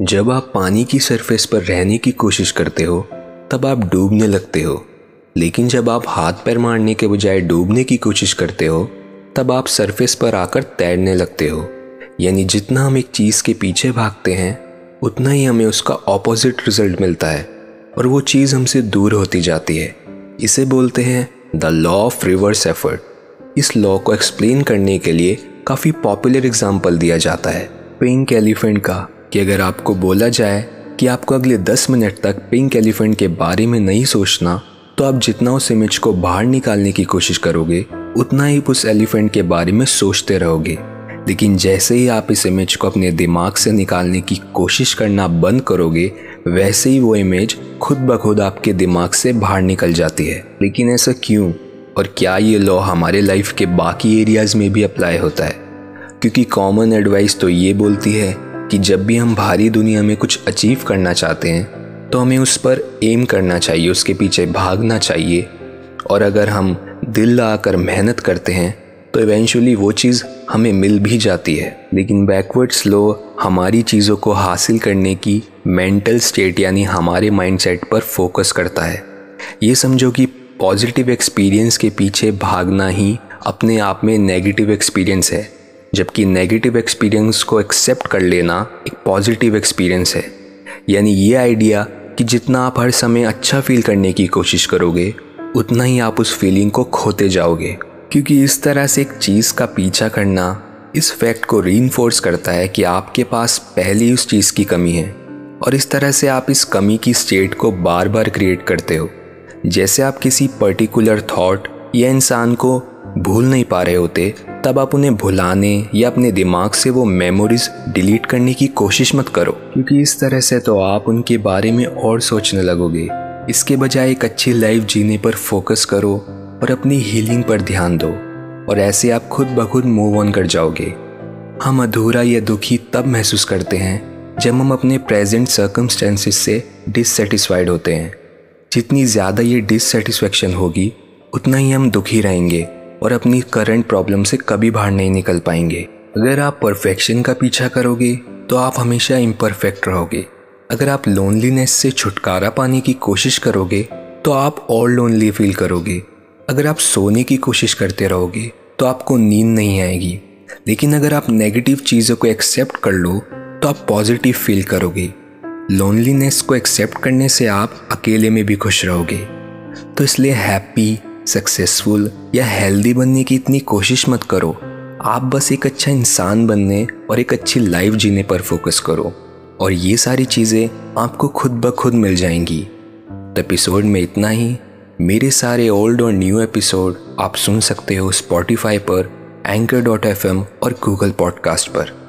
जब आप पानी की सरफेस पर रहने की कोशिश करते हो, तब आप डूबने लगते हो। लेकिन जब आप हाथ पैर मारने के बजाय डूबने की कोशिश करते हो, तब आप सरफेस पर आकर तैरने लगते हो। यानी जितना हम एक चीज़ के पीछे भागते हैं, उतना ही हमें उसका ऑपोजिट रिज़ल्ट मिलता है, और वो चीज़ हमसे दूर होती जाती है। इसे बोलते हैं the law of reverse effort इस लॉ को एक्सप्लेन करने के लिए काफ़ी पॉपुलर एग्ज़ाम्पल दिया जाता है। पिंक एलिफेंट का। कि अगर आपको बोला जाए कि आपको अगले 10 मिनट तक पिंक एलिफेंट के बारे में नहीं सोचना तो आप जितना उस इमेज को बाहर निकालने की कोशिश करोगे, उतना ही उस एलिफेंट के बारे में सोचते रहोगे। लेकिन जैसे ही आप इस इमेज को अपने दिमाग से निकालने की कोशिश करना बंद करोगे, वैसे ही वो इमेज खुद ब खुद आपके दिमाग से बाहर निकल जाती है। लेकिन ऐसा क्यों? और क्या ये लॉ हमारे लाइफ के बाकी एरियाज़ में भी अप्लाई होता है? क्योंकि कॉमन एडवाइस तो ये बोलती है कि जब भी हम भारी दुनिया में कुछ अचीव करना चाहते हैं तो हमें उस पर एम करना चाहिए, उसके पीछे भागना चाहिए। और अगर हम दिल लगाकर मेहनत करते हैं तो इवेंचुअली वो चीज़ हमें मिल भी जाती है। लेकिन बैकवर्ड स्लो हमारी चीज़ों को हासिल करने की मेंटल स्टेट यानी हमारे माइंडसेट पर फोकस करता है। ये समझो कि पॉजिटिव एक्सपीरियंस के पीछे भागना ही अपने आप में नेगेटिव एक्सपीरियंस है। जबकि नेगेटिव एक्सपीरियंस को एक्सेप्ट कर लेना एक पॉजिटिव एक्सपीरियंस है। यानी ये आइडिया कि जितना आप हर समय अच्छा फील करने की कोशिश करोगे, उतना ही आप उस फीलिंग को खोते जाओगे। क्योंकि इस तरह से एक चीज़ का पीछा करना इस फैक्ट को री करता है कि आपके पास पहले ही उस चीज़ की कमी है। और इस तरह से आप इस कमी की स्टेट को बार बार क्रिएट करते हो। जैसे आप किसी पर्टिकुलर थॉट या इंसान को भूल नहीं पा रहे होते, तब आप उन्हें भुलाने या अपने दिमाग से वो मेमोरीज डिलीट करने की कोशिश मत करो। क्योंकि इस तरह से तो आप उनके बारे में और सोचने लगोगे। इसके बजाय एक अच्छी लाइफ जीने पर फोकस करो और अपनी हीलिंग पर ध्यान दो। और ऐसे आप खुद ब खुद मूव ऑन कर जाओगे। हम अधूरा या दुखी तब महसूस करते हैं, जब हम अपने प्रेजेंट सर्कमस्टेंसेस से डिससेटिस्फाइड होते हैं। जितनी ज़्यादा ये डिससेटिस्फेक्शन होगी, उतना ही हम दुखी रहेंगे। और अपनी करंट प्रॉब्लम से कभी बाहर नहीं निकल पाएँगे। अगर आप परफेक्शन का पीछा करोगे तो आप हमेशा इम्परफेक्ट रहोगे। अगर आप लोनलीनेस से छुटकारा पाने की कोशिश करोगे तो आप और लोनली फील करोगे। अगर आप सोने की कोशिश करते रहोगे तो आपको नींद नहीं आएगी। लेकिन अगर आप नेगेटिव चीज़ों को एक्सेप्ट कर लो तो आप पॉजिटिव फील करोगे। लोनलीनेस को एक्सेप्ट करने से आप अकेले में भी खुश रहोगे। तो इसलिए हैप्पी सक्सेसफुल या हेल्दी बनने की इतनी कोशिश मत करो। आप बस एक अच्छा इंसान बनने और एक अच्छी लाइफ जीने पर फोकस करो और ये सारी चीज़ें आपको खुद ब खुद मिल जाएँगी। तो एपिसोड में इतना ही। मेरे सारे ओल्ड और न्यू एपिसोड आप सुन सकते हो स्पॉटिफाई पर एंकर डॉट एफएम और गूगल पॉडकास्ट पर।